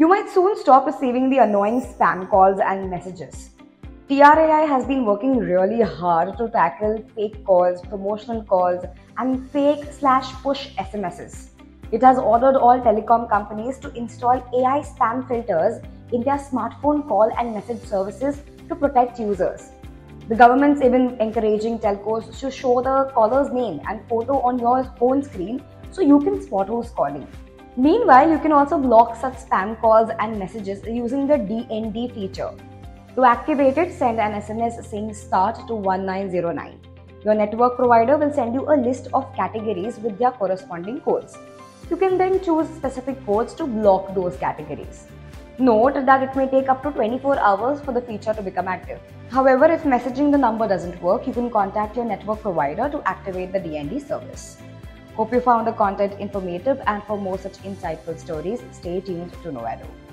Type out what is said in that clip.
You might soon stop receiving the annoying spam calls and messages. TRAI has been working really hard to tackle fake calls, promotional calls, and fake slash push SMSs. It has ordered all telecom companies to install AI spam filters in their smartphone call and message services to protect users. The government's even encouraging telcos to show the caller's name and photo on your phone screen so you can spot who's calling. Meanwhile, you can also block such spam calls and messages using the DND feature. To activate it, send an SMS saying start to 1909. Your network provider will send you a list of categories with their corresponding codes. You can then choose specific codes to block those categories. Note that it may take up to 24 hours for the feature to become active. However, if messaging the number doesn't work, you can contact your network provider to activate the DND service. Hope you found the content informative and for more such insightful stories, stay tuned to Knowello.